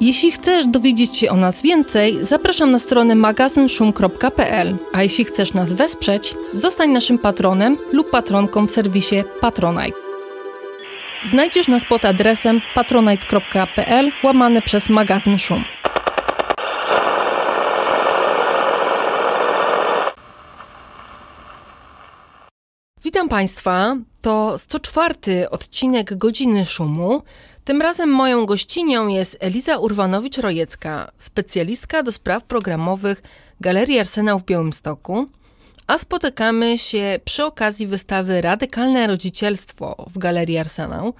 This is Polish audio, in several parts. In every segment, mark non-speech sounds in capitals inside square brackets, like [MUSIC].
Jeśli chcesz dowiedzieć się o nas więcej, zapraszam na stronę magazynszum.pl, a jeśli chcesz nas wesprzeć, zostań naszym patronem lub patronką w serwisie Patronite. Znajdziesz nas pod adresem patronite.pl łamane przez magazyn Szum. Witam Państwa. To 104 odcinek Godziny Szumu. Tym razem moją gościnią jest Eliza Urwanowicz-Rojecka, specjalistka do spraw programowych Galerii Arsenał w Białymstoku, a spotykamy się przy okazji wystawy Radykalne Rodzicielstwo w Galerii Arsenał,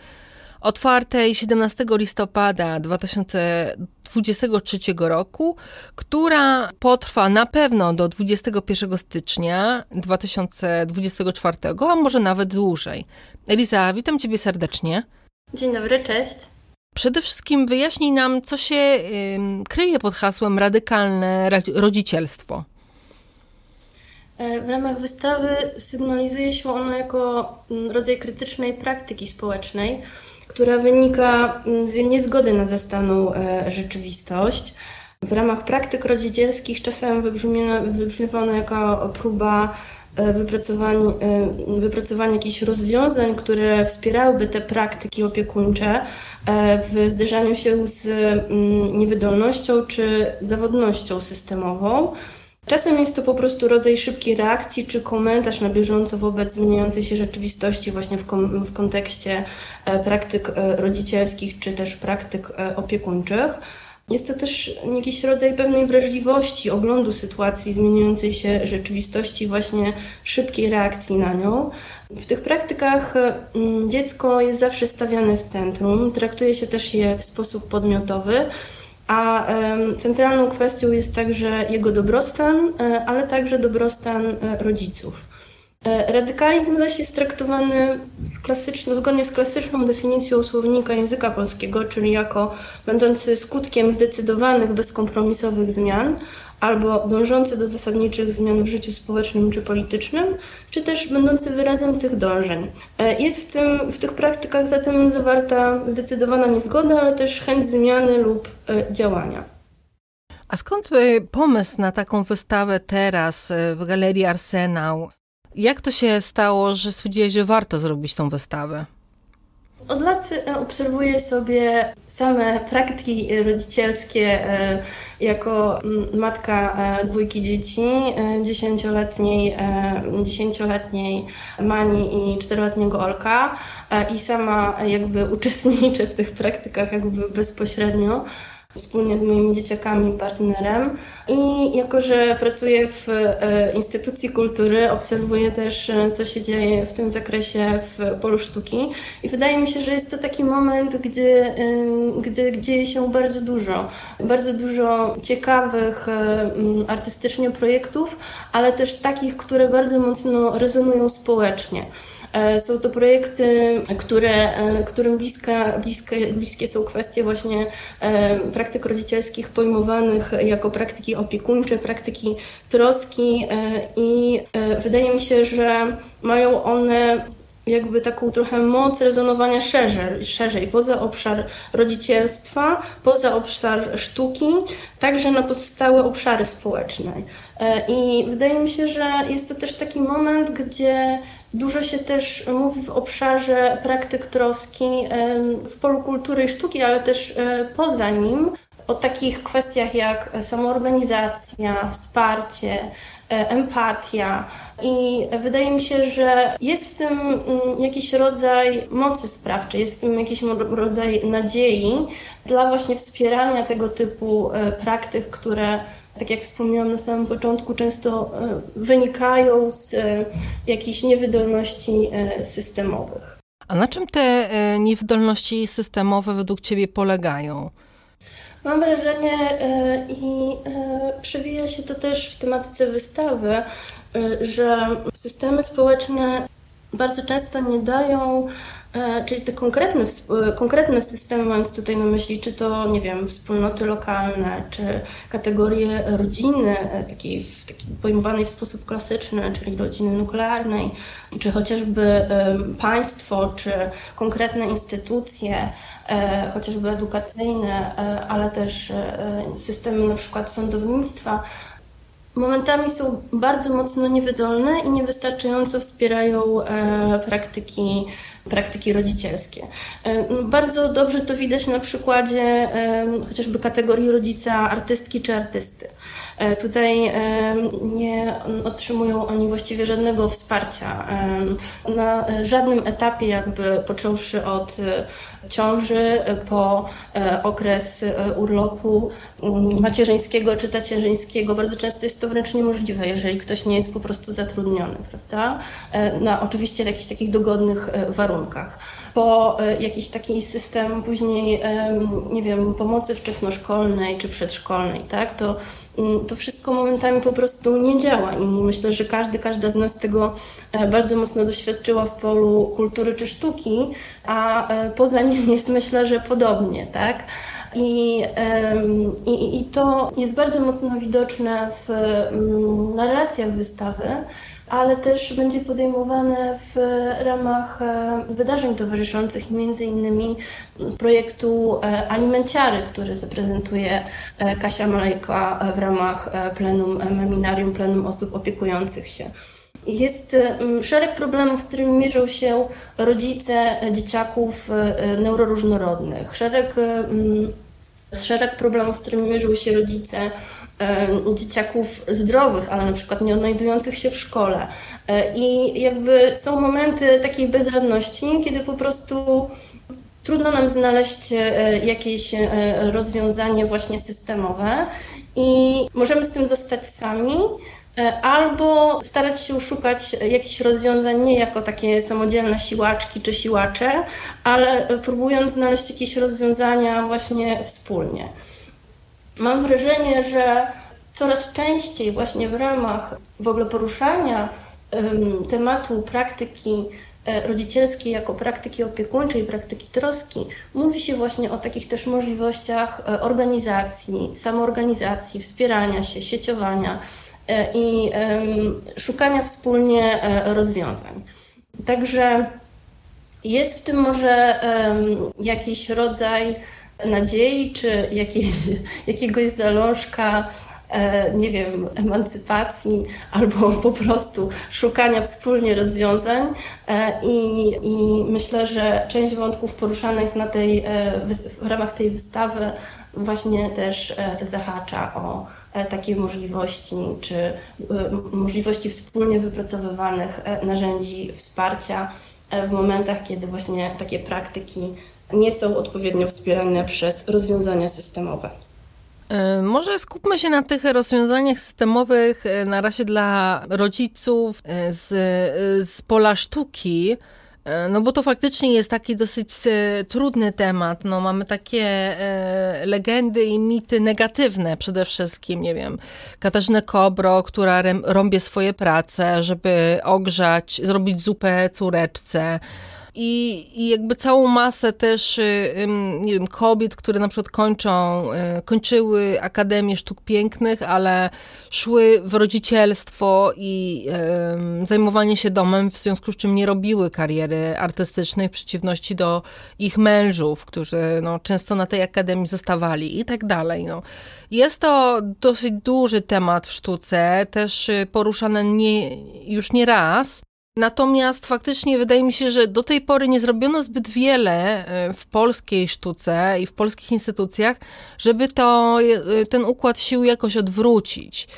otwartej 17 listopada 2023 roku, która potrwa na pewno do 21 stycznia 2024, a może nawet dłużej. Eliza, witam Ciebie serdecznie. Dzień dobry, cześć. Przede wszystkim wyjaśnij nam, co się y, kryje pod hasłem radykalne rodzicielstwo. E, w ramach wystawy sygnalizuje się ono jako mm, rodzaj krytycznej praktyki społecznej, która wynika mm, z niezgody na zastaną e, rzeczywistość. W ramach praktyk rodzicielskich czasem wybrzmiewa jako próba e, wypracowania, wypracowania jakichś rozwiązań, które wspierałyby te praktyki opiekuńcze w zderzaniu się z mm, niewydolnością czy zawodnością systemową. Czasem jest to po prostu rodzaj szybkiej reakcji czy komentarz na bieżąco wobec zmieniającej się rzeczywistości właśnie w, kom- w kontekście e, praktyk e, rodzicielskich czy też praktyk e, opiekuńczych. Jest to też jakiś rodzaj pewnej wrażliwości, oglądu sytuacji zmieniającej się rzeczywistości, właśnie szybkiej reakcji na nią. W tych praktykach dziecko jest zawsze stawiane w centrum, traktuje się też je w sposób podmiotowy. A centralną kwestią jest także jego dobrostan, e, ale także dobrostan e, rodziców. E, radykalizm zaś jest traktowany z klasyczną, zgodnie z klasyczną definicją słownika języka polskiego, czyli jako będący skutkiem zdecydowanych, bezkompromisowych zmian, albo dążący do zasadniczych zmian w życiu społecznym czy politycznym, czy też będący wyrazem tych dążeń. E, jest w, tym, w tych praktykach zatem zawarta zdecydowana niezgoda, ale też chęć zmiany lub e, działania. A skąd pomysł na taką wystawę teraz w Galerii Arsenał? Jak to się stało, że stwierdziłeś, że warto zrobić tą wystawę? Od lat e, obserwuję sobie same praktyki rodzicielskie e, jako matka e, dwójki dzieci, dziesięcioletniej, dziesięcioletniej Mani i czteroletniego Olka i sama jakby uczestniczę w tych praktykach jakby bezpośrednio wspólnie z moimi dzieciakami, partnerem. I jako, że pracuję w e, instytucji kultury, obserwuję też, e, co się dzieje w tym zakresie w polu sztuki. I wydaje mi się, że jest to taki moment, gdzie, e, gdzie dzieje się bardzo dużo. Bardzo dużo ciekawych artystycznie projektów, ale też takich, które bardzo mocno rezonują społecznie. E, są to projekty, które, e, którym bliska, bliskie, bliskie są kwestie właśnie e, praktyk rodzicielskich pojmowanych jako praktyki opiekuńcze, praktyki troski i wydaje mi się, że mają one jakby taką trochę moc rezonowania szerzej, szerzej, poza obszar rodzicielstwa, poza obszar sztuki, także na pozostałe obszary społeczne. I wydaje mi się, że jest to też taki moment, gdzie Dużo się też mówi w obszarze praktyk troski w polu kultury i sztuki, ale też e, poza nim o takich kwestiach jak samoorganizacja, wsparcie, e, empatia. I wydaje mi się, że jest w tym mm, jakiś rodzaj mocy sprawczej, jest w tym jakiś rodzaj nadziei dla właśnie wspierania tego typu e, praktyk, które tak jak wspomniałam na samym początku, często e, wynikają z e, jakichś niewydolności e, systemowych. A na czym te niewydolności systemowe według Ciebie polegają? Mam wrażenie i przewija się to też w tematyce wystawy, że systemy społeczne bardzo często nie dają czyli te konkretne, e, konkretne systemy, mając tutaj na myśli, czy to, nie wiem, wspólnoty lokalne, czy kategorie rodziny, e, takiej, w, takiej pojmowanej w sposób klasyczny, czyli rodziny nuklearnej, czy chociażby państwo, czy konkretne instytucje, chociażby edukacyjne, ale też systemy na przykład sądownictwa, momentami są bardzo mocno niewydolne i niewystarczająco wspierają e, praktyki, praktyki rodzicielskie. E, no, bardzo dobrze to widać na przykładzie chociażby kategorii rodzica artystki czy artysty. E, tutaj nie otrzymują oni właściwie żadnego wsparcia na żadnym etapie, jakby począwszy od e, ciąży po e, okres urlopu mm, macierzyńskiego czy tacierzyńskiego. Bardzo często jest to wręcz niemożliwe, jeżeli ktoś nie jest po prostu zatrudniony, prawda? Na oczywiście jakichś takich dogodnych warunkach po jakiś taki system później, nie wiem, pomocy wczesnoszkolnej czy przedszkolnej, tak, to Mm, to wszystko momentami po prostu nie działa i myślę, że każdy, każda z nas tego e, bardzo mocno doświadczyła w polu kultury czy sztuki, a e, poza nim [LAUGHS] jest myślę, że podobnie, tak? I, i, i to jest bardzo mocno widoczne w mm, narracjach wystawy, ale też będzie podejmowane w ramach e, wydarzeń towarzyszących, między innymi projektu e, Alimenciary, który zaprezentuje e, Kasia Malejka w ramach plenum Meminarium, plenum osób opiekujących się. Jest szereg problemów, z którymi mierzą się rodzice dzieciaków neuroróżnorodnych, szereg, szereg problemów, z którymi mierzą się rodzice dzieciaków zdrowych, ale na przykład nie odnajdujących się w szkole. E, I jakby są momenty takiej bezradności, kiedy po prostu trudno nam znaleźć e, jakieś e, rozwiązanie właśnie systemowe i możemy z tym zostać sami, albo starać się szukać jakichś rozwiązań nie jako takie samodzielne siłaczki czy siłacze, ale próbując znaleźć jakieś rozwiązania właśnie wspólnie. Mam wrażenie, że coraz częściej właśnie w ramach w ogóle poruszania tematu praktyki e, rodzicielskiej jako praktyki opiekuńczej, praktyki troski, mówi się właśnie o takich też możliwościach e, organizacji, samoorganizacji, wspierania się, sieciowania e, i szukania wspólnie rozwiązań. Także jest w tym może jakiś rodzaj nadziei czy jakiej, [LAUGHS] jakiegoś zalążka, e, nie wiem, emancypacji albo [LAUGHS] po prostu szukania wspólnie rozwiązań. E, I, I, myślę, że część wątków poruszanych na tej, e, w ramach tej wystawy właśnie też zahacza o takie możliwości, czy możliwości wspólnie wypracowywanych narzędzi wsparcia w momentach, kiedy właśnie takie praktyki nie są odpowiednio wspierane przez rozwiązania systemowe. E, może skupmy się na tych rozwiązaniach systemowych e, na razie dla rodziców e, z, z pola sztuki. No bo to faktycznie jest taki dosyć trudny temat. No mamy takie legendy i mity negatywne przede wszystkim, nie wiem, Katarzynę Kobro, która rąbie swoje prace, żeby ogrzać, zrobić zupę córeczce i, i jakby całą masę też, y, nie wiem, kobiet, które na przykład kończą, y, kończyły Akademię Sztuk Pięknych, ale szły w rodzicielstwo i zajmowanie się domem, w związku z czym nie robiły kariery artystycznej w przeciwności do ich mężów, którzy no, często na tej akademii zostawali i tak dalej. No. Jest to dosyć duży temat w sztuce, też y, poruszany nie, już nie raz. Natomiast faktycznie wydaje mi się, że do tej pory nie zrobiono zbyt wiele e, w polskiej sztuce i w polskich instytucjach, żeby to, e, ten układ sił jakoś odwrócić.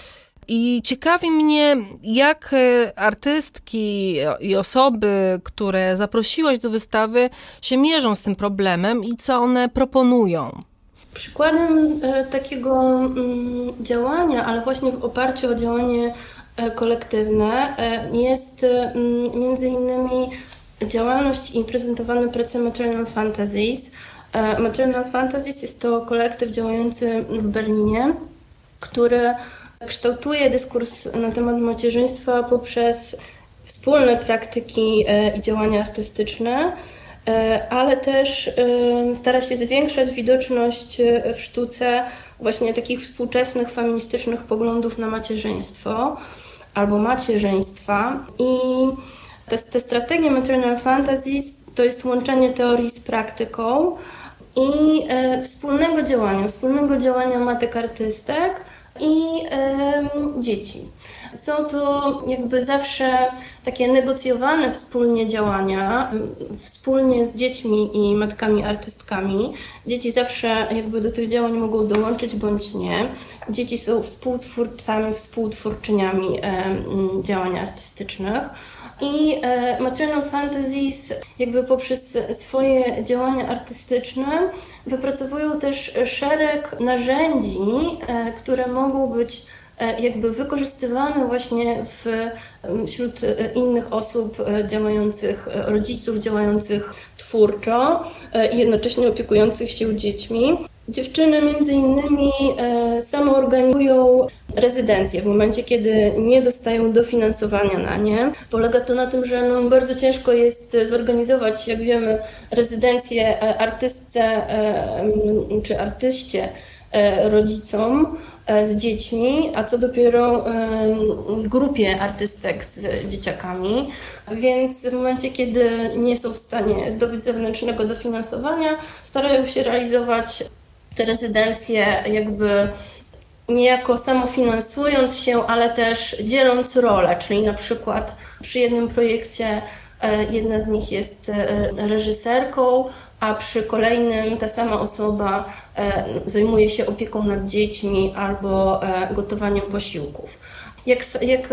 I ciekawi mnie, jak e, artystki i osoby, które zaprosiłaś do wystawy, się mierzą z tym problemem i co one proponują. Przykładem takiego mm, działania, ale właśnie w oparciu o działanie kolektywne e, jest mm, między innymi działalność i prezentowane prace Maternal Fantasies. E, Maternal Fantasies jest to kolektyw działający w Berlinie, który kształtuje dyskurs na temat macierzyństwa poprzez wspólne praktyki i działania artystyczne, ale też stara się zwiększać widoczność w sztuce właśnie takich współczesnych feministycznych poglądów na macierzyństwo albo macierzyństwa. I te, te strategie maternal fantasies to jest łączenie teorii z praktyką i e, wspólnego działania, wspólnego działania matek artystek i dzieci. Są to jakby zawsze takie negocjowane wspólnie działania, wspólnie z dziećmi i matkami artystkami. Dzieci zawsze jakby do tych działań mogą dołączyć bądź nie. Dzieci są współtwórcami, współtwórczyniami działań artystycznych. I e, Maternal Fantasies jakby poprzez swoje działania artystyczne wypracowują też szereg narzędzi, e, które mogą być jakby wykorzystywane właśnie w, wśród innych osób działających, rodziców działających twórczo i jednocześnie opiekujących się dziećmi. Dziewczyny między innymi e, samoorganizują rezydencje w momencie, kiedy nie dostają dofinansowania na nie. Polega to na tym, że no, bardzo ciężko jest zorganizować, jak wiemy, rezydencję e, artystce e, czy artyście rodzicom z dziećmi, a co dopiero grupie artystek z dzieciakami. Więc w momencie, kiedy nie są w stanie zdobyć zewnętrznego dofinansowania, starają się realizować te rezydencje jakby niejako samofinansując się, ale też dzieląc rolę, czyli na przykład przy jednym projekcie e, jedna z nich jest e, reżyserką, a przy kolejnym ta sama osoba e, zajmuje się opieką nad dziećmi albo gotowaniem posiłków. Jak, jak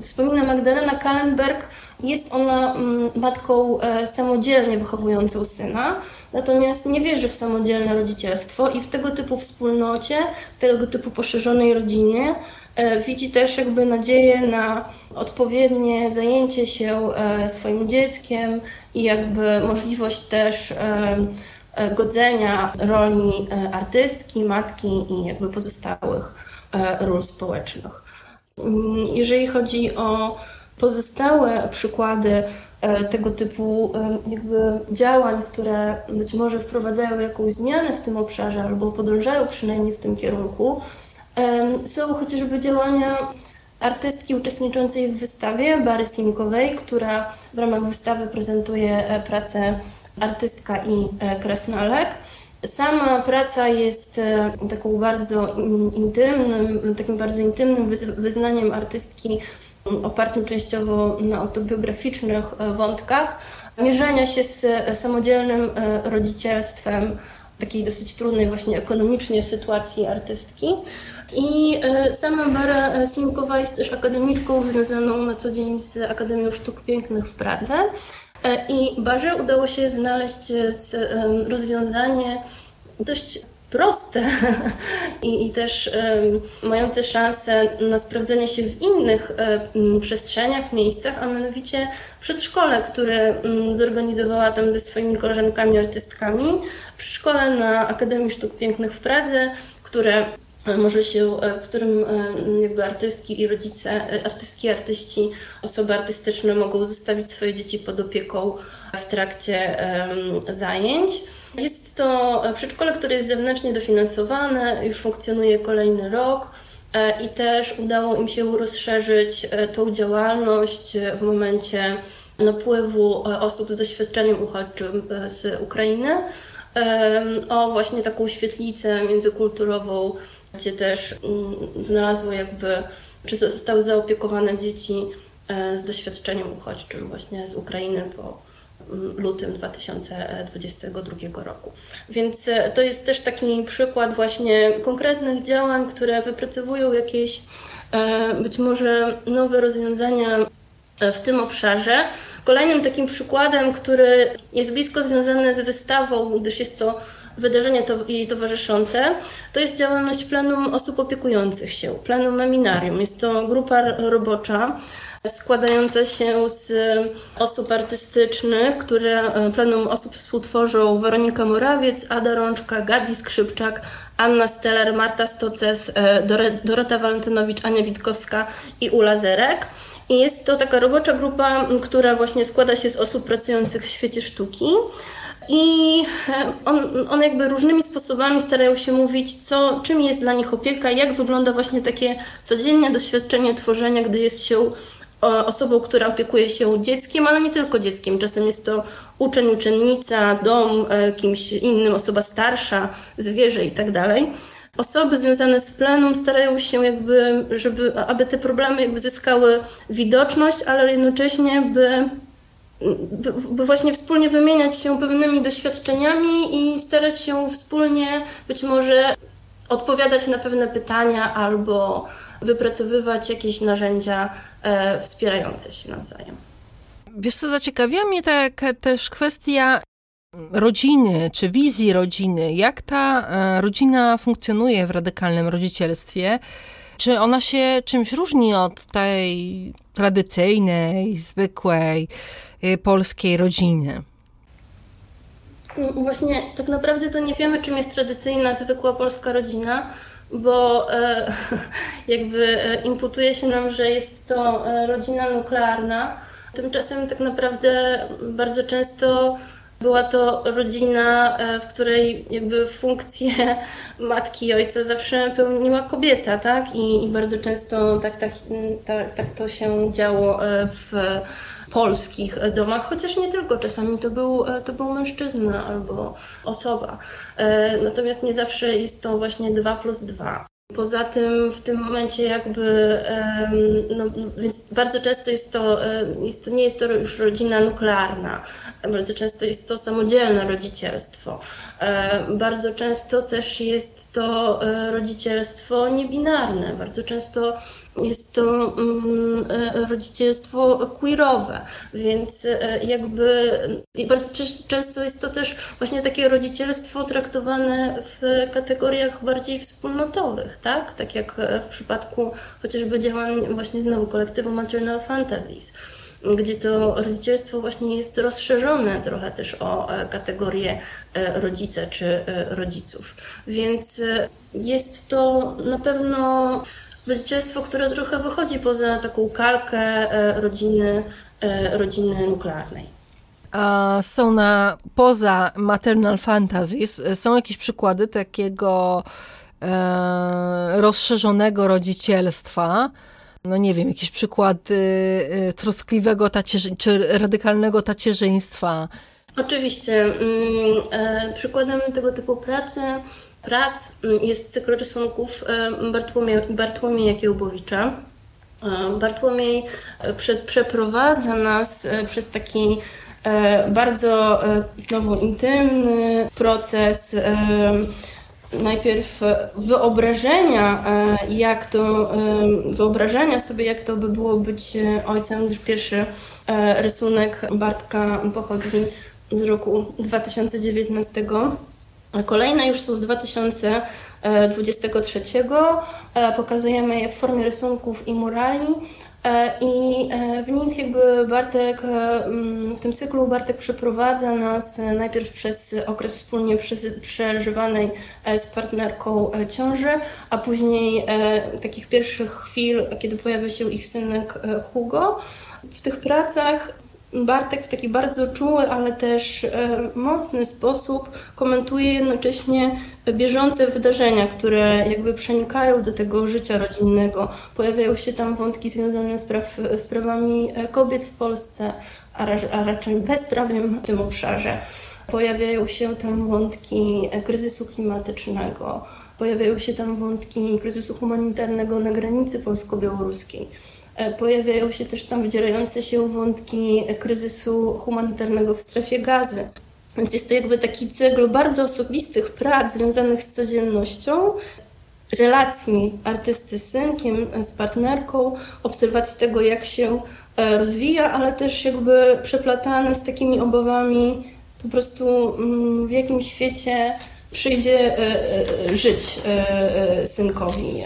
wspomina Magdalena Kallenberg, jest ona mm, matką e, samodzielnie wychowującą syna, natomiast nie wierzy w samodzielne rodzicielstwo i w tego typu wspólnocie, w tego typu poszerzonej rodzinie e, widzi też jakby nadzieję na odpowiednie zajęcie się e, swoim dzieckiem i jakby możliwość też godzenia roli artystki, matki i jakby pozostałych ról społecznych. Mm, jeżeli chodzi o pozostałe przykłady e, tego typu e, jakby działań, które być może wprowadzają jakąś zmianę w tym obszarze albo podążają przynajmniej w tym kierunku, są chociażby działania artystki uczestniczącej w wystawie Bary Simkowej, która w ramach wystawy prezentuje e, pracę artystka i krasnalek. Sama praca jest taką bardzo intymnym, takim bardzo intymnym wyznaniem artystki opartym częściowo na autobiograficznych e, wątkach, mierzenia się z e, samodzielnym e, rodzicielstwem, takiej dosyć trudnej właśnie ekonomicznie sytuacji artystki. I sama Bara Simkowa jest też akademiczką związaną na co dzień z Akademią Sztuk Pięknych w Pradze. I Barze udało się znaleźć rozwiązanie dość proste [LAUGHS] I, i też mające szansę na sprawdzenie się w innych przestrzeniach, miejscach, a mianowicie przedszkole, które zorganizowała tam ze swoimi koleżankami artystkami. Przedszkole na Akademii Sztuk Pięknych w Pradze, które e, może się, e, w którym jakby artystki i rodzice, e, artystki artyści, osoby artystyczne mogą zostawić swoje dzieci pod opieką w trakcie zajęć. Jest to przedszkole, które jest zewnętrznie dofinansowane, już funkcjonuje kolejny rok e, i też udało im się rozszerzyć e, tą działalność w momencie napływu e, osób z doświadczeniem uchodźczym z Ukrainy o właśnie taką świetlicę międzykulturową, gdzie też mm, znalazło jakby, czy zostały zaopiekowane dzieci z doświadczeniem uchodźczym właśnie z Ukrainy po lutym 2022 roku. Więc e, to jest też taki przykład właśnie konkretnych działań, które wypracowują jakieś e, być może nowe rozwiązania e, w tym obszarze. Kolejnym takim przykładem, który jest blisko związany z wystawą, gdyż jest to wydarzenia to, jej towarzyszące, to jest działalność plenum osób opiekujących się, plenum Meminarium. Jest to grupa robocza, składająca się z osób artystycznych, które e, plenum osób współtworzą Weronika Morawiec, Ada Rączka, Gabi Skrzypczak, Anna Steller, Marta Stoces, e, Dorota Walentynowicz, Ania Witkowska i Ula Zerek. I jest to taka robocza grupa, która właśnie składa się z osób pracujących w świecie sztuki. I e, on, on jakby różnymi sposobami starają się mówić, co, czym jest dla nich opieka, jak wygląda właśnie takie codzienne doświadczenie tworzenia, gdy jest się osobą, która opiekuje się dzieckiem, ale nie tylko dzieckiem. Czasem jest to uczeń, uczennica, dom, e, kimś innym, osoba starsza, zwierzę i tak dalej. Osoby związane z plenem starają się jakby, żeby, aby te problemy jakby zyskały widoczność, ale jednocześnie by, właśnie wspólnie wymieniać się pewnymi doświadczeniami i starać się wspólnie być może odpowiadać na pewne pytania albo wypracowywać jakieś narzędzia e, wspierające się nawzajem. Wiesz co, zaciekawia mnie tak też kwestia rodziny czy wizji rodziny. Jak ta e, rodzina funkcjonuje w radykalnym rodzicielstwie? Czy ona się czymś różni od tej tradycyjnej, zwykłej e, polskiej rodziny? Właśnie tak naprawdę to nie wiemy, czym jest tradycyjna, zwykła polska rodzina, bo e, [LAUGHS] jakby e, imputuje się nam, że jest to e, rodzina nuklearna. Tymczasem tak naprawdę bardzo często była to rodzina, w której jakby funkcję [LAUGHS] matki i ojca zawsze pełniła kobieta, tak? I, i bardzo często tak, tak, tak, tak to się działo w polskich domach, chociaż nie tylko, czasami to był, to był mężczyzna albo osoba. E, natomiast nie zawsze jest to właśnie 2 plus 2. Poza tym w tym momencie jakby, no, więc bardzo często jest to, jest to, nie jest to już rodzina nuklearna, bardzo często jest to samodzielne rodzicielstwo. Bardzo często też jest to e, rodzicielstwo niebinarne, bardzo często jest to mm, e, rodzicielstwo queerowe, więc e, jakby i bardzo często jest to też właśnie takie rodzicielstwo traktowane w kategoriach bardziej wspólnotowych, tak? Tak jak w przypadku chociażby działań właśnie znowu kolektywu Maternal Fantasies gdzie to rodzicielstwo właśnie jest rozszerzone trochę też o e, kategorię rodzica czy rodziców. Więc jest to na pewno rodzicielstwo, które trochę wychodzi poza taką kalkę e, rodziny, e, rodziny nuklearnej. A są na, poza maternal fantasies, są jakieś przykłady takiego e, rozszerzonego rodzicielstwa, no nie wiem, jakieś przykłady e, troskliwego tacierzy, czy radykalnego tacierzyństwa? Oczywiście. Mm, e, przykładem tego typu pracy prac mm, jest cykl rysunków Bartłomie, Bartłomieja Kiełbowicza. Bartłomiej e, przeprowadza nas e, przez taki e, bardzo znowu intymny proces najpierw wyobrażenia, jak to, wyobrażenia sobie, jak to by było być ojcem, pierwszy rysunek Bartka pochodzi z roku 2019. Kolejne już są z 2023. E, pokazujemy je w formie rysunków i murali. E, I e, w nich jakby Bartek, mm, w tym cyklu Bartek przeprowadza nas najpierw przez okres wspólnie przeżywanej z partnerką ciąży, a później takich pierwszych chwil, kiedy pojawia się ich synek Hugo. W tych pracach Bartek w taki bardzo czuły, ale też e, mocny sposób komentuje jednocześnie bieżące wydarzenia, które jakby przenikają do tego życia rodzinnego. Pojawiają się tam wątki związane z praw, sprawami e, kobiet w Polsce, a, a raczej bezprawiem w tym obszarze. Pojawiają się tam wątki e, kryzysu klimatycznego, pojawiają się tam wątki kryzysu humanitarnego na granicy polsko-białoruskiej. E, pojawiają się też tam wydzierające się wątki kryzysu humanitarnego w strefie gazy. Więc jest to jakby taki cykl bardzo osobistych prac związanych z codziennością, relacji artysty z synkiem, z partnerką, obserwacji tego, jak się e, rozwija, ale też jakby przeplatany z takimi obawami po prostu mm, w jakim świecie przyjdzie żyć synkowi.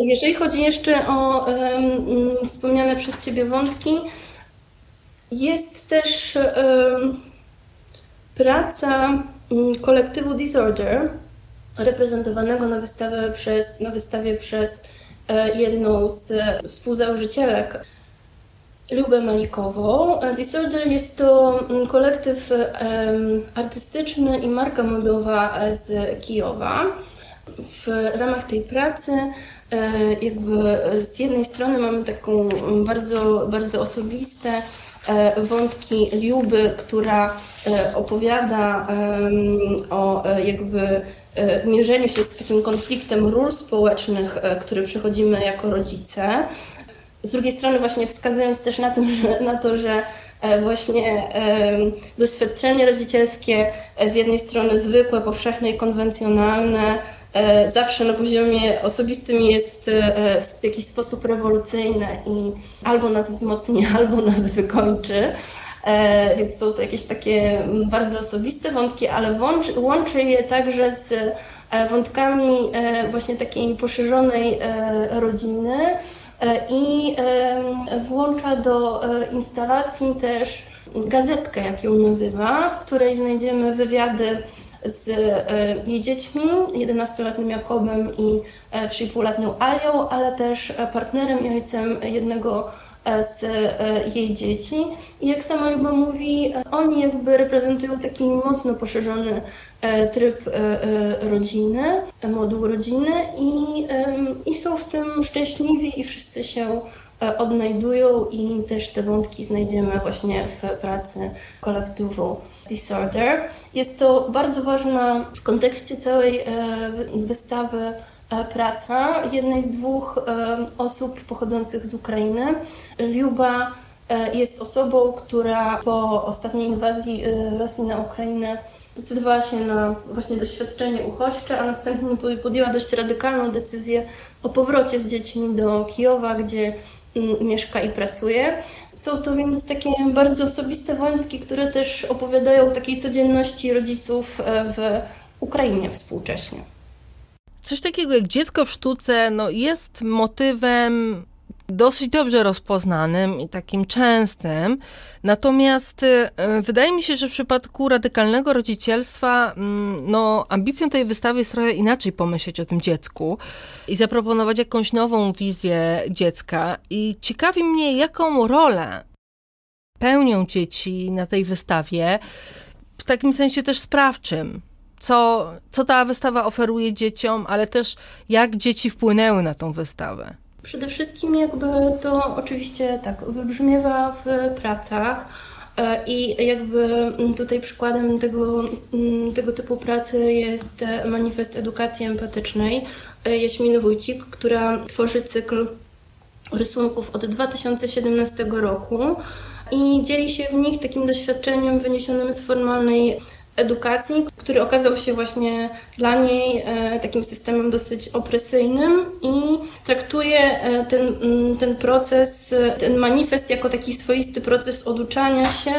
Jeżeli chodzi jeszcze o wspomniane przez Ciebie wątki, jest też praca mm, kolektywu Disorder, reprezentowanego na, przez, na wystawie przez e, jedną z współzałożycielek, Lubę Malikową. E, Disorder jest to mm, kolektyw artystyczny i marka modowa z Kijowa. W ramach tej pracy e, jakby z jednej strony mamy taką bardzo, bardzo osobiste wątki Liuby, która opowiada o jakby E, mierzeniu się z takim konfliktem ról społecznych, e, który przechodzimy jako rodzice. Z drugiej strony właśnie wskazując też na, tym, na to, że e, właśnie doświadczenie rodzicielskie z jednej strony zwykłe, powszechne i konwencjonalne, zawsze na poziomie osobistym jest w jakiś sposób rewolucyjne i albo nas wzmocni, [LAUGHS] albo nas wykończy. E, więc są to jakieś takie bardzo osobiste wątki, ale łączy, łączy je także z e, wątkami e, właśnie takiej poszerzonej rodziny i włącza do instalacji też gazetkę, jak ją nazywa, w której znajdziemy wywiady z jej dziećmi, 11-letnim Jakobem i 3,5-letnią Alią, ale też partnerem i ojcem jednego E, z e, jej dzieci. I jak sama Luba mówi, oni jakby reprezentują taki mocno poszerzony e, tryb rodziny, moduł rodziny i, i są w tym szczęśliwi i wszyscy się odnajdują i też te wątki znajdziemy właśnie w pracy kolektywu Disorder. Jest to bardzo ważna w kontekście całej wystawy E, praca jednej z dwóch e, osób pochodzących z Ukrainy. Liuba e, jest osobą, która po ostatniej inwazji Rosji na Ukrainę zdecydowała się na właśnie doświadczenie uchodźcze, a następnie podjęła dość radykalną decyzję o powrocie z dziećmi do Kijowa, gdzie mieszka i pracuje. Są to więc takie bardzo osobiste wątki, które też opowiadają o takiej codzienności rodziców w Ukrainie współcześnie coś takiego jak dziecko w sztuce no, jest motywem dosyć dobrze rozpoznanym i takim częstym. Natomiast y, wydaje mi się, że w przypadku radykalnego rodzicielstwa, mm, no, ambicją tej wystawy jest trochę inaczej pomyśleć o tym dziecku i zaproponować jakąś nową wizję dziecka. I ciekawi mnie, jaką rolę pełnią dzieci na tej wystawie, w takim sensie też sprawczym co, co ta wystawa oferuje dzieciom, ale też jak dzieci wpłynęły na tą wystawę. Przede wszystkim jakby to oczywiście tak wybrzmiewa w pracach. E, I jakby tutaj przykładem tego, tego typu pracy jest manifest edukacji empatycznej e, Jaśminy Wójcik, która tworzy cykl rysunków od 2017 roku i dzieli się w nich takim doświadczeniem wyniesionym z formalnej edukacji, który okazał się właśnie dla niej e, takim systemem dosyć opresyjnym i traktuje e, ten, mm, ten proces, e, ten manifest jako taki swoisty proces oduczania się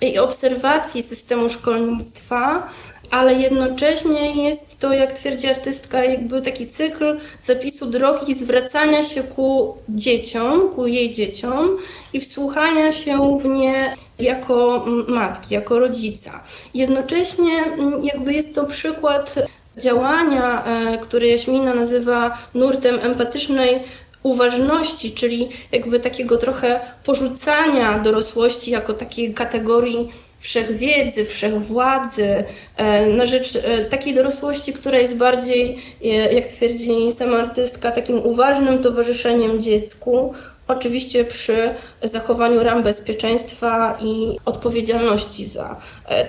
i obserwacji systemu szkolnictwa, ale jednocześnie jest to, jak twierdzi artystka, jakby taki cykl zapisu drogi zwracania się ku dzieciom, ku jej dzieciom i wsłuchania się w nie jako matki, jako rodzica. Jednocześnie jakby jest to przykład działania, e, które Jaśmina nazywa nurtem empatycznej uważności, czyli jakby takiego trochę porzucania dorosłości jako takiej kategorii wszechwiedzy, wszechwładzy, e, na rzecz e, takiej dorosłości, która jest bardziej, e, jak twierdzi sama artystka, takim uważnym towarzyszeniem dziecku, oczywiście przy zachowaniu ram bezpieczeństwa i odpowiedzialności za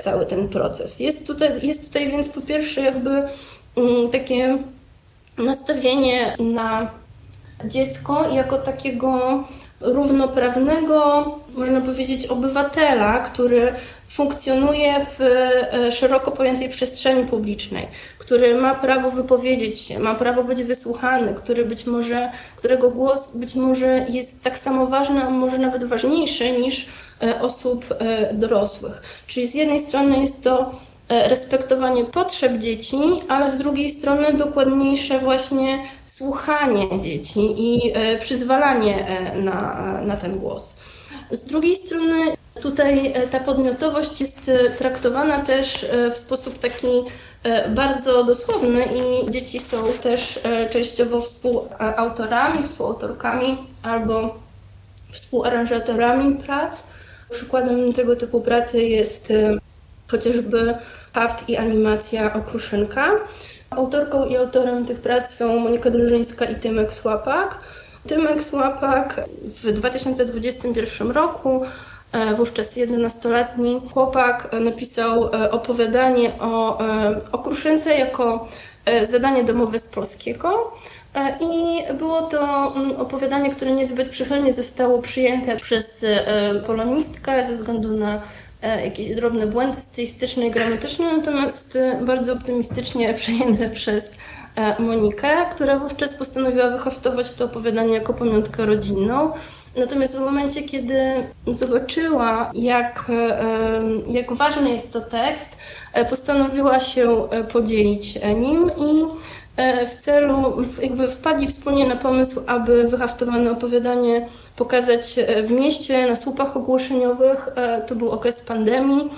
cały ten proces. Jest tutaj, jest tutaj więc po pierwsze jakby mm, takie nastawienie na dziecko jako takiego równoprawnego, można powiedzieć, obywatela, który funkcjonuje w e, szeroko pojętej przestrzeni publicznej, który ma prawo wypowiedzieć się, ma prawo być wysłuchany, który być może, którego głos być może jest tak samo ważny, a może nawet ważniejszy niż e, osób e, dorosłych. Czyli z jednej strony jest to respektowanie potrzeb dzieci, ale z drugiej strony dokładniejsze właśnie słuchanie dzieci i przyzwalanie na, na ten głos. Z drugiej strony tutaj ta podmiotowość jest traktowana też w sposób taki bardzo dosłowny i dzieci są też częściowo współautorami, współautorkami albo współaranżatorami prac. Przykładem tego typu pracy jest e, chociażby haft i animacja Okruszynka. Autorką i autorem tych prac są Monika Drożyńska i Tymek Słapak. Tymek Słapak w 2021 roku, e, wówczas 11-letni chłopak, e, napisał opowiadanie o okruszynce jako zadanie domowe z polskiego. E, I było to mm, opowiadanie, które niezbyt przychylnie zostało przyjęte przez e, polonistkę ze względu na e, jakieś drobne błędy stylistyczne i gramatyczne, natomiast bardzo optymistycznie [LAUGHS] przyjęte przez Monikę, która wówczas postanowiła wyhaftować to opowiadanie jako pamiątkę rodzinną. Natomiast w momencie, kiedy zobaczyła, jak, jak ważny jest to tekst, postanowiła się podzielić nim i E, w celu, jakby wpadli wspólnie na pomysł, aby wyhaftowane opowiadanie pokazać e, w mieście, na słupach ogłoszeniowych. E, to był okres pandemii.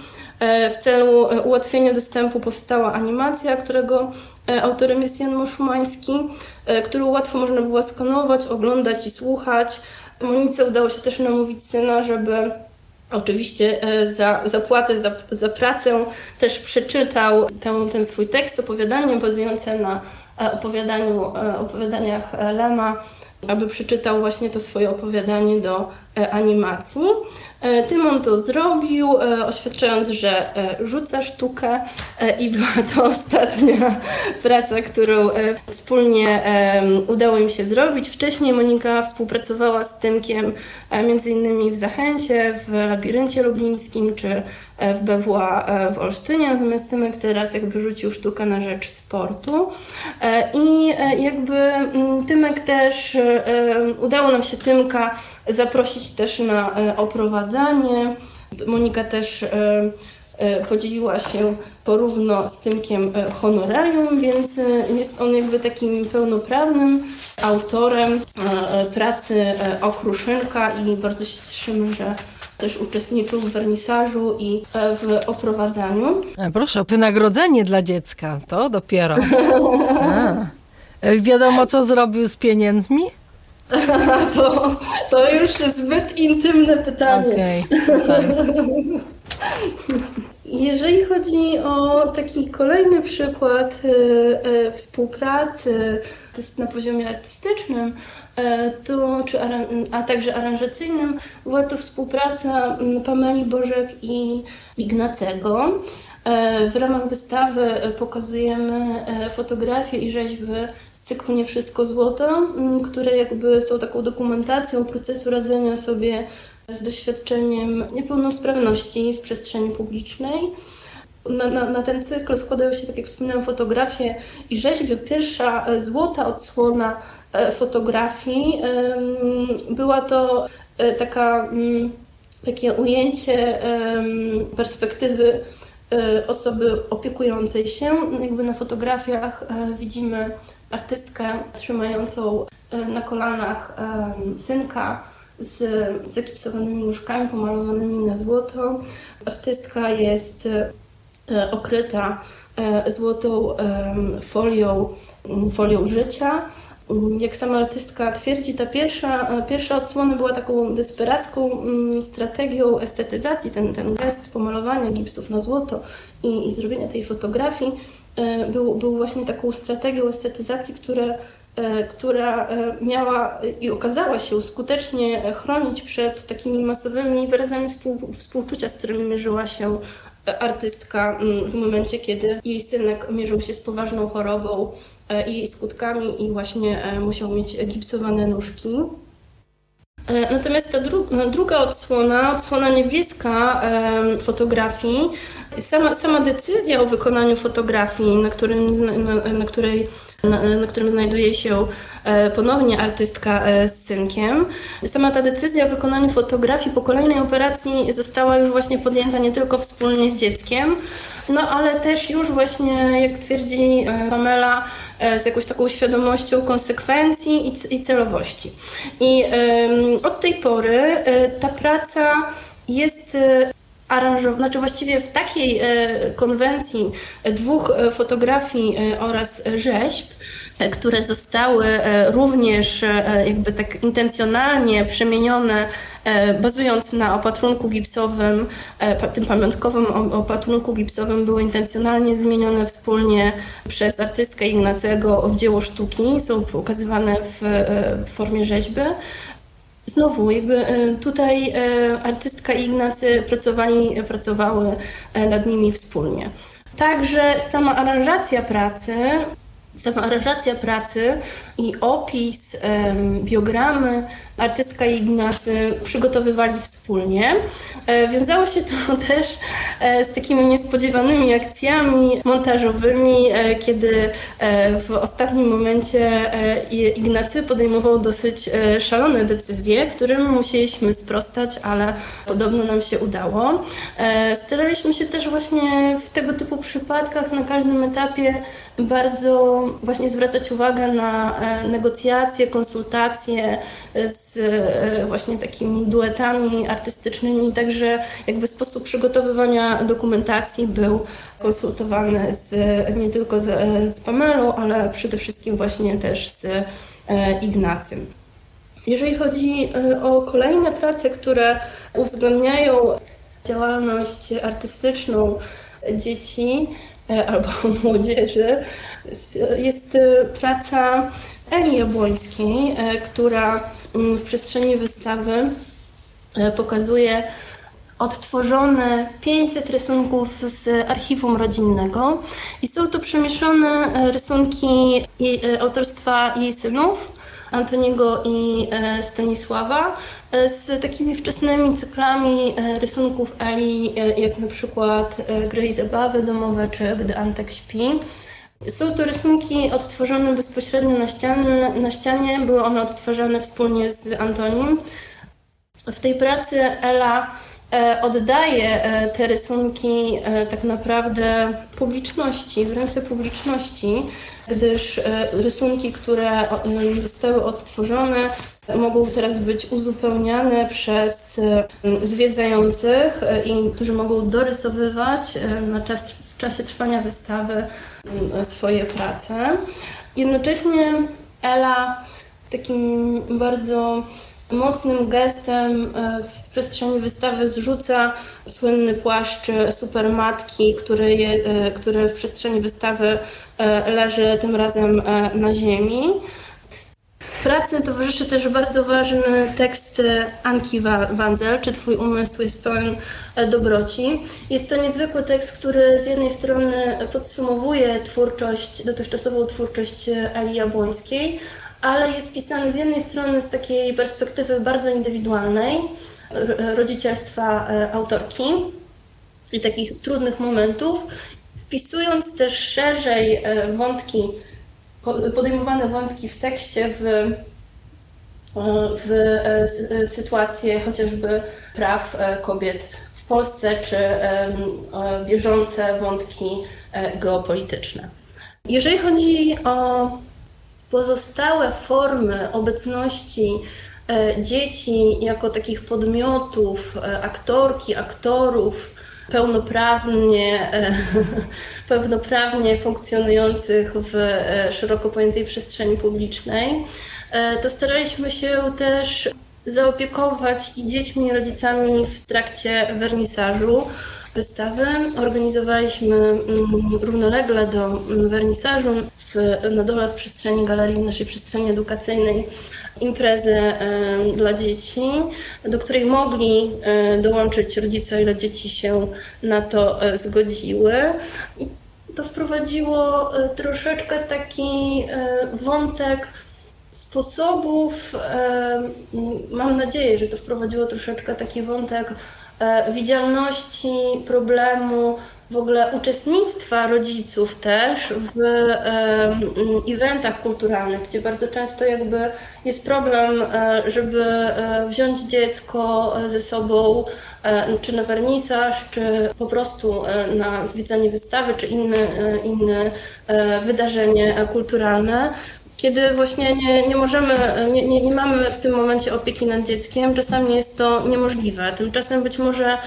W celu ułatwienia dostępu powstała animacja, którego autorem jest Jan Moszumański, którą łatwo można było skanować, oglądać i słuchać. Monice udało się też namówić syna, żeby Oczywiście za zapłatę, za, za pracę też przeczytał ten, ten swój tekst, opowiadanie bazujące na E, opowiadaniu, e, opowiadaniach Lema, aby przeczytał właśnie to swoje opowiadanie do e, animacji. Tymon to zrobił, oświadczając, że rzuca sztukę i była to [LAUGHS] ostatnia praca, którą wspólnie udało im się zrobić. Wcześniej Monika współpracowała z Tymkiem innymi w Zachęcie, w Labiryncie Lublińskim czy w BWA e, w Olsztynie, natomiast Tymek teraz jakby rzucił sztukę na rzecz sportu e, i e, jakby mm, Tymek też, udało nam się Tymka zaprosić też na oprowadzanie. Monika też podzieliła się porówno z Tymkiem honorarium, więc jest on jakby takim pełnoprawnym autorem pracy Okruszynka i bardzo się cieszymy, że też uczestniczył w wernisażu i e, w oprowadzaniu. A proszę, wynagrodzenie dla dziecka, to dopiero. [LAUGHS] A. E, wiadomo, co zrobił z pieniędzmi? [LAUGHS] to, to już zbyt intymne pytanie. Okay. [LAUGHS] Jeżeli chodzi o taki kolejny przykład e, współpracy na poziomie artystycznym, E, to, czy, a także aranżacyjnym, była to współpraca mm, Pameli Bożek i Ignacego. E, w ramach wystawy pokazujemy e, fotografie i rzeźby z cyklu Nie Wszystko Złoto, które jakby są taką dokumentacją procesu radzenia sobie z doświadczeniem niepełnosprawności w przestrzeni publicznej. Na, na, na, ten cykl składają się, tak jak wspomniałam, fotografie i rzeźby. Pierwsza złota odsłona E, fotografii. Była to e, taka, takie ujęcie perspektywy e, osoby opiekującej się. Jakby na fotografiach widzimy artystkę trzymającą na kolanach synka z zakipsowanymi łóżkami pomalowanymi na złoto. Artystka jest okryta złotą folią, folią życia, jak sama artystka twierdzi, ta pierwsza, pierwsza odsłona była taką desperacką mm, strategią estetyzacji, ten, ten gest pomalowania gipsów na złoto i, i zrobienia tej fotografii e, był, był właśnie taką strategią estetyzacji, które, e, która e, miała i okazała się skutecznie chronić przed takimi masowymi wyrazami współ, współczucia, z którymi mierzyła się artystka mm, w momencie, kiedy jej synek mierzył się z poważną chorobą. e, i skutkami i właśnie e, musiał mieć gipsowane nóżki. E, natomiast ta dru druga odsłona, odsłona niebieska fotografii, sama, sama decyzja o wykonaniu fotografii, na, którym, na, na której na, na, którym znajduje się e, ponownie artystka e, z synkiem. Sama ta decyzja o wykonaniu fotografii po kolejnej operacji została już właśnie podjęta nie tylko wspólnie z dzieckiem, no ale też już właśnie, jak twierdzi Pamela, z jakąś taką świadomością konsekwencji i, celowości. I od tej pory ta praca jest aranżowana, znaczy właściwie w takiej konwencji dwóch fotografii oraz rzeźb, które zostały e, również e, jakby tak intencjonalnie przemienione, e, bazując na opatrunku gipsowym, tym pamiątkowym opatrunku gipsowym były intencjonalnie zmienione wspólnie przez artystkę Ignacego w dzieło sztuki, są pokazywane w, formie rzeźby. Znowu, jakby tutaj artystka i Ignacy pracowali, pracowały nad nimi wspólnie. Także sama aranżacja pracy sama aranżacja pracy i opis, biogramy artystka i Ignacy przygotowywali wspólnie. E, wiązało się to [LAUGHS] też e, z takimi niespodziewanymi akcjami montażowymi, e, kiedy w ostatnim momencie Ignacy podejmował dosyć szalone decyzje, którym musieliśmy sprostać, ale podobno nam się udało. Staraliśmy się też właśnie w tego typu przypadkach na każdym etapie bardzo właśnie zwracać uwagę na negocjacje, konsultacje z e, właśnie takimi duetami artystycznymi, także jakby sposób przygotowywania dokumentacji był konsultowany z, nie tylko z, z Pamelą, ale przede wszystkim właśnie też z e, Ignacym. Jeżeli chodzi e, o kolejne prace, które uwzględniają działalność artystyczną dzieci albo [LAUGHS] młodzieży, jest praca Eli Jabłońskiej, która w przestrzeni wystawy e, pokazuje odtworzone 500 rysunków z archiwum rodzinnego i są to przemieszane e, rysunki e, autorstwa jej synów, Antoniego i Stanisława, z takimi wczesnymi cyklami rysunków Eli, jak na przykład Gry i zabawy domowe czy Gdy Antek śpi. Są to rysunki odtworzone bezpośrednio na, ścianie. na ścianie. Były one odtwarzane wspólnie z Antonim. W tej pracy Ela e, oddaje e, te rysunki e, tak naprawdę publiczności, w ręce publiczności, gdyż rysunki, które zostały odtworzone, mogą teraz być uzupełniane przez zwiedzających, i którzy mogą dorysowywać na czas, w czasie trwania wystawy swoje prace. Jednocześnie Ela takim bardzo mocnym gestem e, w przestrzeni wystawy zrzuca słynny płaszcz supermatki, który, je, e, który w przestrzeni wystawy e, leży tym razem na ziemi. Pracy towarzyszy też bardzo ważny tekst Anki Wanzel, czy Twój umysł jest pełen e, dobroci. Jest to niezwykły tekst, który z jednej strony podsumowuje twórczość, dotychczasową twórczość Eli Jabłońskiej, ale jest pisany z jednej strony z takiej perspektywy bardzo indywidualnej, rodzicielstwa e, autorki i takich trudnych momentów, wpisując też szerzej e, wątki podejmowane wątki w tekście w, w e, sytuacje chociażby praw e, kobiet w Polsce, czy e, bieżące wątki geopolityczne. Jeżeli chodzi o pozostałe formy obecności dzieci jako takich podmiotów, aktorki, aktorów, pełnoprawnie, e, [LAUGHS] pełnoprawnie funkcjonujących w e, szeroko pojętej przestrzeni publicznej, e, to staraliśmy się też zaopiekować i dziećmi, i rodzicami w trakcie wernisażu wystawy. Organizowaliśmy mm, równolegle do mm, wernisażu w, na dole w przestrzeni galerii, w naszej przestrzeni edukacyjnej imprezę dla dzieci, do której mogli e, dołączyć rodzice, o ile dzieci się na to e, zgodziły. I to wprowadziło e, troszeczkę taki wątek sposobów, mam nadzieję, że to wprowadziło troszeczkę taki wątek widzialności problemu w ogóle uczestnictwa rodziców też w eventach kulturalnych, gdzie bardzo często jakby jest problem, e, żeby e, wziąć dziecko ze sobą e, czy na wernisaż, czy po prostu na zwiedzanie wystawy, czy inne, inne wydarzenie kulturalne kiedy właśnie nie, nie możemy, nie, nie, nie mamy w tym momencie opieki nad dzieckiem, czasami jest to niemożliwe. Tymczasem być może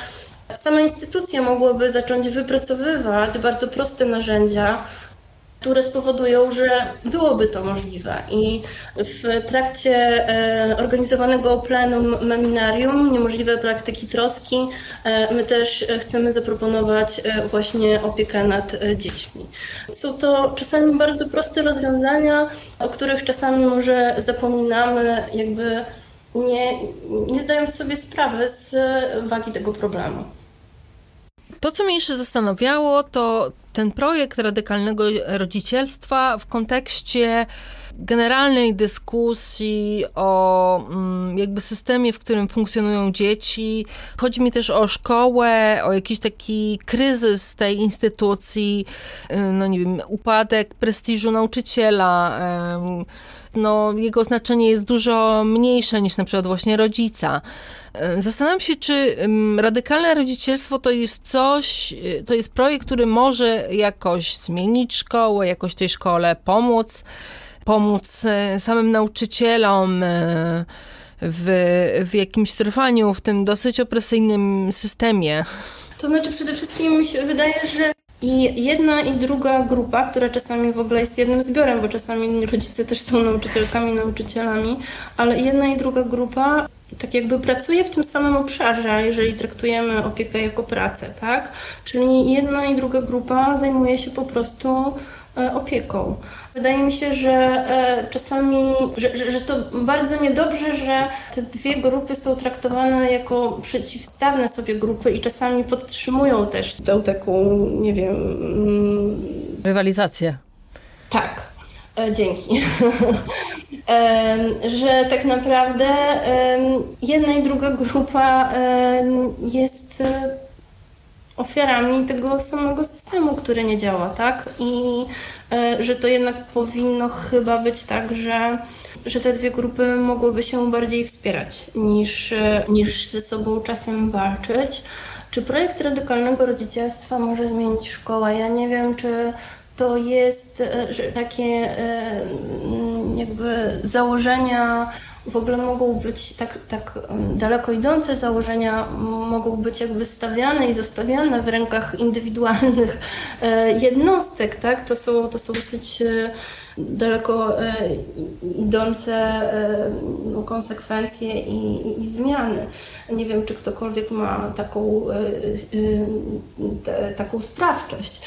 same instytucje mogłyby zacząć wypracowywać bardzo proste narzędzia, które spowodują, że byłoby to możliwe. I w trakcie e, organizowanego plenum meminarium Niemożliwe praktyki troski e, my też chcemy zaproponować e, właśnie opiekę nad dziećmi. Są to czasami bardzo proste rozwiązania, o których czasami może zapominamy, jakby nie, nie zdając sobie sprawy z wagi tego problemu. To, co mnie jeszcze zastanawiało, to ten projekt radykalnego rodzicielstwa w kontekście generalnej dyskusji o mm, jakby systemie, w którym funkcjonują dzieci. Chodzi mi też o szkołę, o jakiś taki kryzys tej instytucji, y, no nie wiem, upadek prestiżu nauczyciela. No, jego znaczenie jest dużo mniejsze niż na przykład właśnie rodzica. Zastanawiam się, czy radykalne rodzicielstwo to jest coś, y, to jest projekt, który może jakoś zmienić szkołę, jakoś tej szkole pomóc, pomóc e, samym nauczycielom e, w, w jakimś trwaniu w tym dosyć opresyjnym systemie. To znaczy przede wszystkim mi się wydaje, że i jedna i druga grupa, która czasami w ogóle jest jednym zbiorem, bo czasami rodzice też są nauczycielkami, nauczycielami, ale jedna i druga grupa tak jakby pracuje w tym samym obszarze, jeżeli traktujemy opiekę jako pracę, tak? Czyli jedna i druga grupa zajmuje się po prostu opieką. Wydaje mi się, że e, czasami, że, że, że, to bardzo niedobrze, że te dwie grupy są traktowane jako przeciwstawne sobie grupy i czasami podtrzymują też tę taką, nie wiem... Mm, Rywalizację. Tak, E, dzięki. [LAUGHS] że tak naprawdę jedna i druga grupa jest e, ofiarami tego samego systemu, który nie działa, tak? I e, że to jednak powinno chyba być tak, że, że te dwie grupy mogłyby się bardziej wspierać niż, niż ze sobą czasem walczyć. Czy projekt radykalnego rodzicielstwa może zmienić szkołę? Ja nie wiem, czy to jest e, takie e, jakby założenia w ogóle mogą być tak, tak daleko idące założenia, mogą być jakby stawiane i zostawiane w rękach indywidualnych e, jednostek, tak? To są, to są dosyć daleko idące no, konsekwencje i, i, zmiany. Nie wiem, czy ktokolwiek ma taką, taką sprawczość.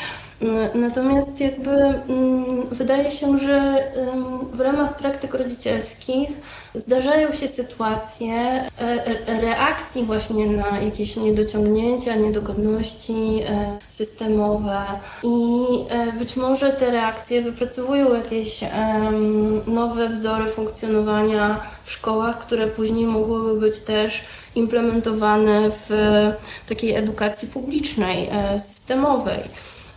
Natomiast jakby mm, wydaje się, że w ramach praktyk rodzicielskich zdarzają się sytuacje e, e, reakcji właśnie na jakieś niedociągnięcia, niedogodności e, systemowe i być może te reakcje wypracowują jakieś nowe wzory funkcjonowania w szkołach, które później mogłyby być też implementowane w takiej edukacji publicznej, systemowej.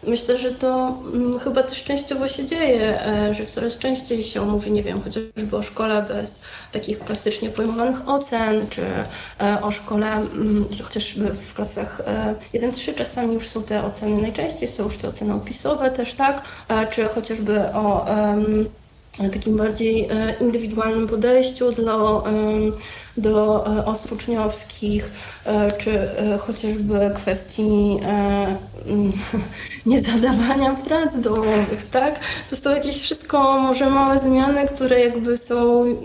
Myślę, że to mm, chyba też częściowo się dzieje, e, że coraz częściej się mówi, nie wiem, chociażby o szkole bez takich klasycznie pojmowanych ocen, czy e, o szkole mm, chociażby w klasach 1-3 e, czasami już są te oceny, najczęściej są już te oceny opisowe też, tak, czy chociażby o takim bardziej indywidualnym podejściu do, do osób uczniowskich, czy chociażby kwestii [LAUGHS] niezadawania prac domowych, tak? To są jakieś wszystko może małe zmiany, które jakby są mm,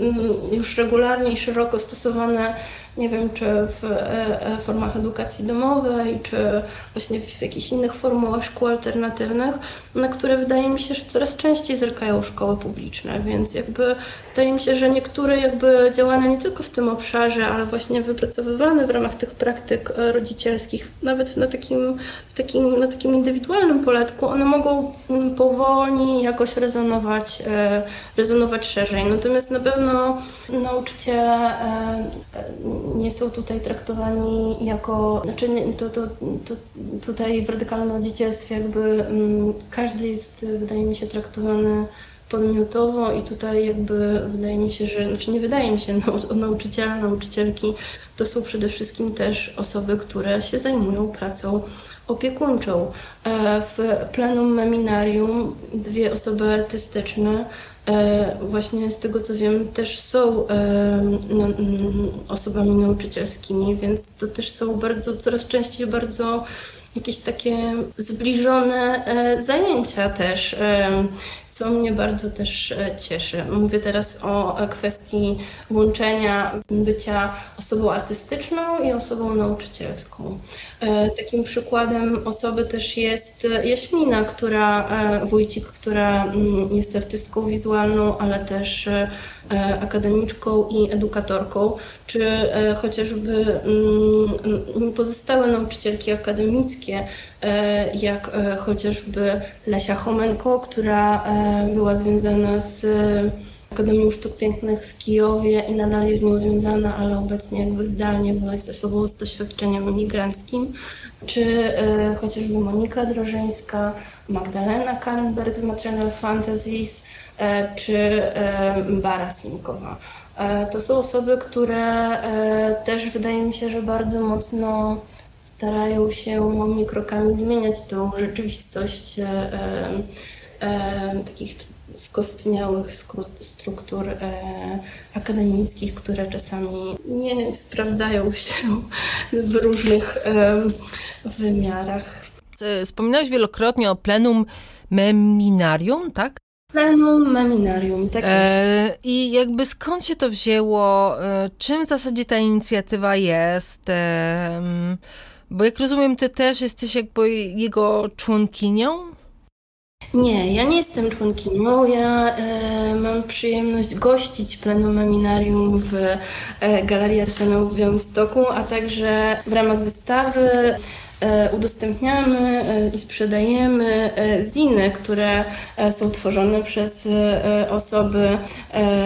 już regularnie i szeroko stosowane nie wiem, czy w e, e, formach edukacji domowej, czy właśnie w jakichś innych formułach szkół alternatywnych, na które wydaje mi się, że coraz częściej zerkają szkoły publiczne, więc jakby wydaje mi się, że niektóre jakby działania nie tylko w tym obszarze, ale właśnie wypracowywane w ramach tych praktyk e, rodzicielskich, nawet na takim, w takim, na takim indywidualnym poletku, one mogą mm, powoli jakoś rezonować, rezonować szerzej. Natomiast na pewno nauczyciele nie są tutaj traktowani jako, znaczy to, to, to tutaj w radykalnym rodzicielstwie jakby mm, każdy jest, wydaje mi się, traktowany podmiotowo i tutaj jakby wydaje mi się, że, znaczy nie wydaje mi się, no, nauczyciele, nauczycielki to są przede wszystkim też osoby, które się zajmują pracą opiekuńczą. E, w plenum meminarium dwie osoby artystyczne E, właśnie z tego co wiem, też są e, osobami nauczycielskimi, więc to też są bardzo, coraz częściej bardzo jakieś takie zbliżone zajęcia też co mnie bardzo też e, cieszy. Mówię teraz o kwestii łączenia bycia osobą artystyczną i osobą nauczycielską. E, takim przykładem osoby też jest Jaśmina, która, e, Wójcik, która mm, jest artystką wizualną, ale też akademiczką i edukatorką, czy chociażby mm, pozostałe nauczycielki akademickie, jak chociażby Lesia Chomenko, która była związana z Akademią Sztuk Pięknych w Kijowie i nadal jest z nią związana, ale obecnie jakby zdalnie, bo jest osobą z doświadczeniem imigranckim, czy e, chociażby Monika Drożeńska, Magdalena Kallenberg z Maternal Fantasies, e, czy e, Bara Simkowa. E, to są osoby, które e, też wydaje mi się, że bardzo mocno starają się małymi krokami zmieniać tą rzeczywistość e, takich skostniałych struktur e, akademickich, które czasami nie sprawdzają się w różnych wymiarach. Wspominałeś wielokrotnie o plenum meminarium, tak? Plenum meminarium, tak jest. E, I jakby skąd się to wzięło? E, czym w zasadzie ta inicjatywa jest? Bo jak rozumiem, ty też jesteś jakby jego członkinią? Nie, ja nie jestem członkinią. Ja e, mam przyjemność gościć plenum Meminarium w e, Galerii Arsenału w Białymstoku, a także w ramach wystawy e, udostępniamy e, i sprzedajemy e, ziny, które są tworzone przez osoby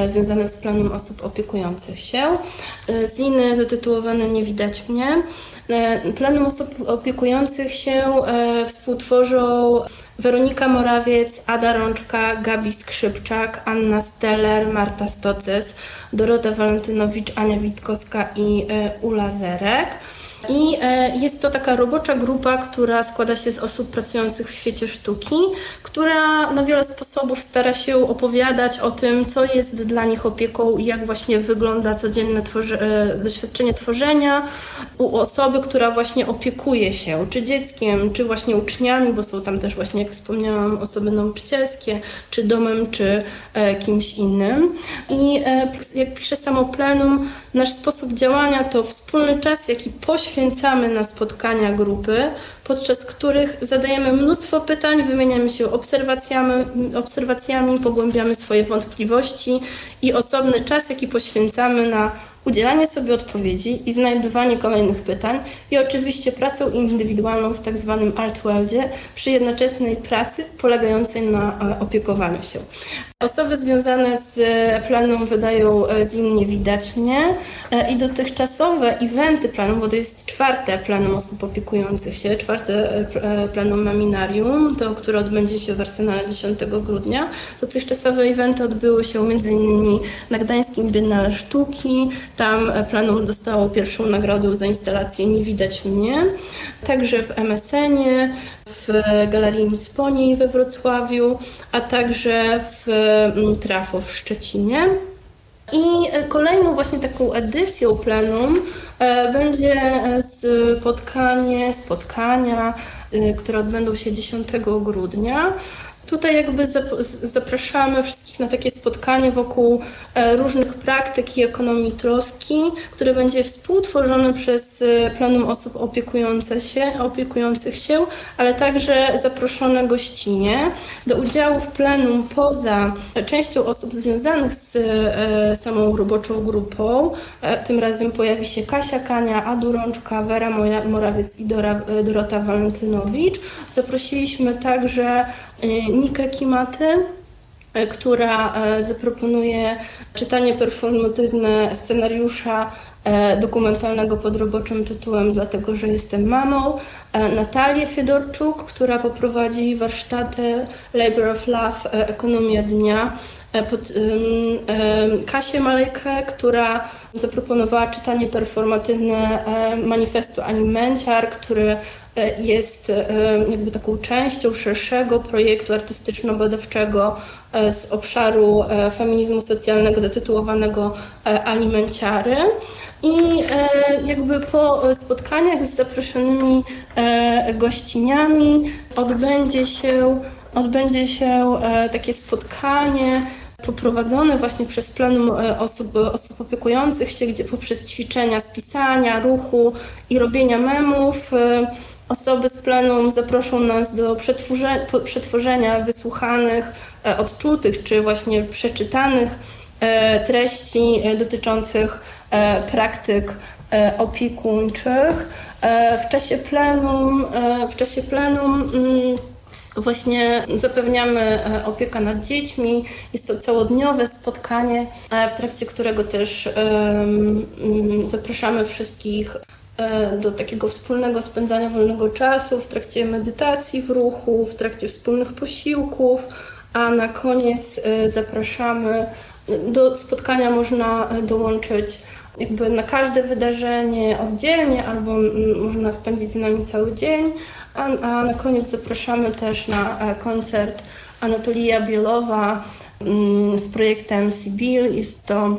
związane z planem osób opiekujących się. Ziny zatytułowane Nie widać mnie. Planem osób opiekujących się współtworzą Weronika Morawiec, Ada Rączka, Gabi Skrzypczak, Anna Steller, Marta Stoces, Dorota Walentynowicz, Ania Witkowska i e, Ula Zerek. I e, jest to taka robocza grupa, która składa się z osób pracujących w świecie sztuki, która na wiele sposobów stara się opowiadać o tym, co jest dla nich opieką i jak właśnie wygląda codzienne e, doświadczenie tworzenia u osoby, która właśnie opiekuje się, czy dzieckiem, czy właśnie uczniami, bo są tam też właśnie, jak wspomniałam, osoby nauczycielskie, czy domem, czy e, kimś innym. I jak pisze samo plenum, nasz sposób działania to wspólny czas, jaki poświęcamy poświęcamy na spotkania grupy, podczas których zadajemy mnóstwo pytań, wymieniamy się obserwacjami, obserwacjami pogłębiamy swoje wątpliwości i osobny czas, jaki poświęcamy na udzielanie sobie odpowiedzi i znajdowanie kolejnych pytań i oczywiście pracą indywidualną w tak zwanym artworldzie przy jednoczesnej pracy polegającej na e, opiekowaniu się. Osoby związane z e, planem wydają e, zin Nie Widać Mnie i dotychczasowe eventy planu, bo to jest czwarte planem osób opiekujących się, czwarte planem Maminarium, to które odbędzie się w Arsenale 10 grudnia. Dotychczasowe eventy odbyły się m.in. na Gdańskim Biennale Sztuki, tam Planum dostało pierwszą nagrodę za instalację Nie widać mnie. Także w MSN-ie, w Galerii Micponi we Wrocławiu, a także w mm, Trafo w Szczecinie. I kolejną właśnie taką edycją plenum e, będzie spotkanie, spotkania, e, które odbędą się 10 grudnia Tutaj jakby zapraszamy wszystkich na takie spotkanie wokół e, różnych praktyk i ekonomii troski, które będzie współtworzone przez e, plenum osób opiekujące się, opiekujących się, ale także zaproszone gościnie. Do udziału w plenum poza częścią osób związanych z e, samą roboczą grupą, tym razem pojawi się Kasia Kania, Adu Rączka, Wera Morawiec i Dorota Walentynowicz. Zaprosiliśmy także Nikę Kimaty, która zaproponuje czytanie performatywne scenariusza dokumentalnego pod roboczym tytułem Dlatego, że jestem mamą. Natalię Fiedorczuk, która poprowadzi warsztaty Labor of Love, Ekonomia Dnia E, pod Kasię Malejkę, która zaproponowała czytanie performatywne e, manifestu Alimenciar, który e, jest jakby taką częścią szerszego projektu artystyczno-badawczego z obszaru feminizmu socjalnego zatytułowanego Alimenciary. I jakby po spotkaniach z zaproszonymi gościniami odbędzie się, odbędzie się takie spotkanie poprowadzone właśnie przez plenum e, osób, osób opiekujących się, gdzie poprzez ćwiczenia z pisania, ruchu i robienia memów e, osoby z plenum zaproszą nas do przetworzenia wysłuchanych, e, odczutych czy właśnie przeczytanych treści dotyczących praktyk opiekuńczych. W czasie plenum, w czasie plenum mm, Właśnie zapewniamy e, opiekę nad dziećmi. Jest to całodniowe spotkanie, e, w trakcie którego też mm, zapraszamy wszystkich e, do takiego wspólnego spędzania wolnego czasu, w trakcie medytacji w ruchu, w trakcie wspólnych posiłków, a na koniec zapraszamy. Do spotkania można dołączyć jakby na każde wydarzenie oddzielnie, albo można spędzić z nami cały dzień, a, a na koniec zapraszamy też na e, koncert Anatolia Bielowa mm, z projektem Sibyl. Jest to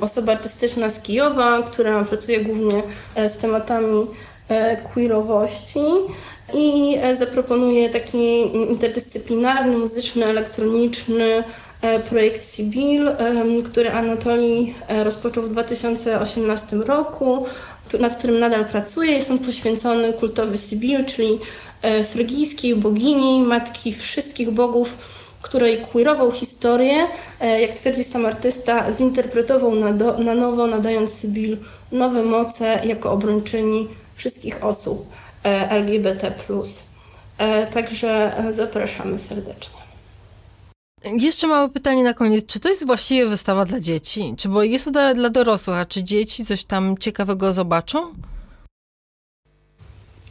osoba artystyczna z Kijowa, która pracuje głównie e, z tematami e, queerowości i zaproponuje taki interdyscyplinarny, muzyczny, elektroniczny projekt Sibyl, który Anatolii rozpoczął w 2018 roku nad którym nadal pracuję. Jest on poświęcony kultowi Sibyl, czyli e, frygijskiej bogini, matki wszystkich bogów, której queerową historię, e, jak twierdzi sam artysta, zinterpretował na, do, na nowo, nadając Sybil nowe moce jako obrończyni wszystkich osób e, LGBT. Także zapraszamy serdecznie. Jeszcze małe pytanie na koniec. Czy to jest właściwie wystawa dla dzieci? Czy bo jest to dla, dla dorosłych, a czy dzieci coś tam ciekawego zobaczą?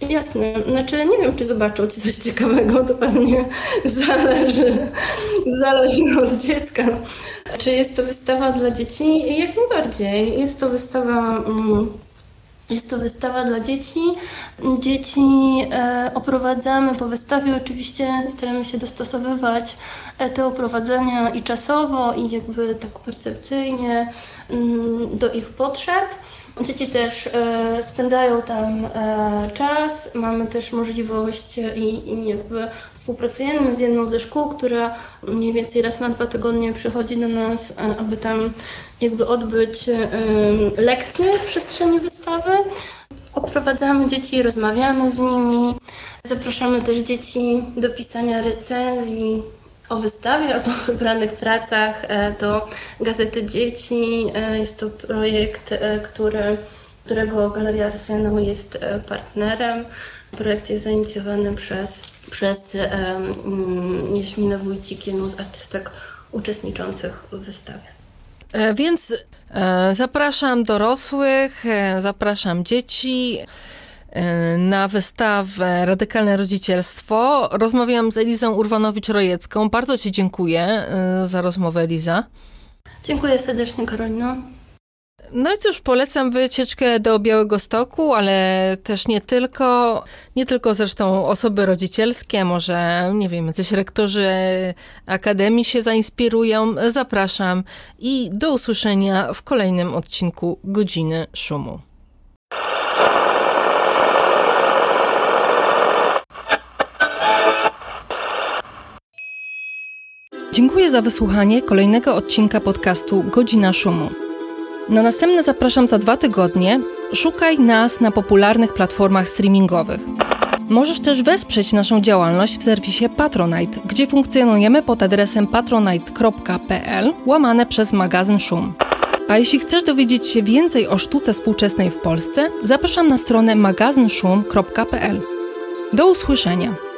Jasne. Znaczy nie wiem, czy zobaczą ci coś ciekawego, to pewnie [LAUGHS] zależy, zależy od dziecka. Czy jest to wystawa dla dzieci? Jak najbardziej. Jest to wystawa... Mm, jest to wystawa dla dzieci. Dzieci e, oprowadzamy po wystawie. Oczywiście staramy się dostosowywać e, te oprowadzenia i czasowo, i jakby tak percepcyjnie mm, do ich potrzeb. Dzieci też e, spędzają tam e, czas. Mamy też możliwość e, i, i, jakby współpracujemy z jedną ze szkół, która mniej więcej raz na dwa tygodnie przychodzi do nas, aby tam jakby odbyć lekcje w przestrzeni wystawy. Oprowadzamy dzieci, rozmawiamy z nimi. Zapraszamy też dzieci do pisania recenzji, o wystawie albo wybranych pracach e, do Gazety Dzieci. E, jest to projekt, e, który, którego Galeria Arsenał jest partnerem. Projekt jest zainicjowany przez, przez um, Jaśminę Wójcik, jedną z artystek uczestniczących w wystawie. Więc zapraszam dorosłych, zapraszam dzieci na wystawę Radykalne Rodzicielstwo. Rozmawiałam z Elizą Urwanowicz-Rojecką. Bardzo Ci dziękuję e, za rozmowę, Eliza. Dziękuję serdecznie, Karolino. No i cóż, polecam wycieczkę do Białego Stoku, ale też nie tylko, nie tylko zresztą osoby rodzicielskie, może, nie wiem, jacyś rektorzy akademii się zainspirują. Zapraszam i do usłyszenia w kolejnym odcinku Godziny Szumu. Dziękuję za wysłuchanie kolejnego odcinka podcastu Godzina Szumu. Na następne zapraszam za dwa tygodnie. Szukaj nas na popularnych platformach streamingowych. Możesz też wesprzeć naszą działalność w serwisie Patronite, gdzie funkcjonujemy pod adresem patronite.pl łamane przez magazyn Szum. A jeśli chcesz dowiedzieć się więcej o sztuce współczesnej w Polsce, zapraszam na stronę magazynszum.pl. Do usłyszenia!